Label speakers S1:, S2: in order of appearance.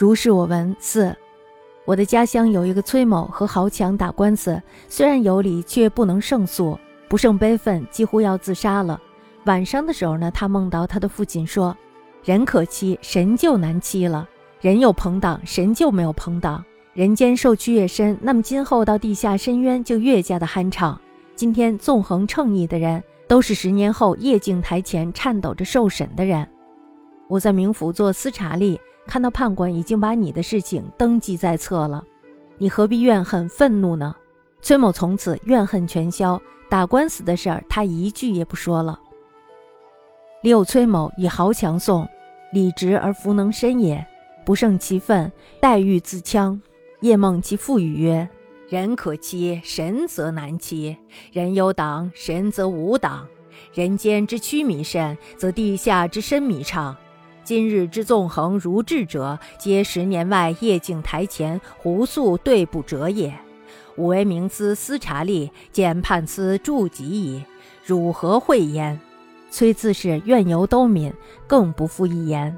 S1: 如是我闻。四，我的家乡有一个崔某和豪强打官司，虽然有理，却不能胜诉，不胜悲愤，几乎要自杀了。晚上的时候呢，他梦到他的父亲说：“人可欺，神就难欺了；人有朋党，神就没有朋党。人间受屈越深，那么今后到地下深渊就越加的酣畅。今天纵横称义的人，都是十年后夜镜台前颤抖着受审的人。我在冥府做司察吏。”看到判官已经把你的事情登记在册了，你何必怨恨愤怒呢？崔某从此怨恨全消，打官司的事儿他一句也不说了。六崔某以豪强颂，理直而弗能伸也，不胜其愤，待欲自戕。夜梦其父语曰：“人可欺，神则难欺；人有党，神则无党。人间之曲弥甚，则地下之深弥畅。”今日之纵横如志者，皆十年外夜静台前胡素对不者也。吾为明司司察吏，见判司著己矣，汝何讳焉？崔自是怨尤都泯，更不复一言。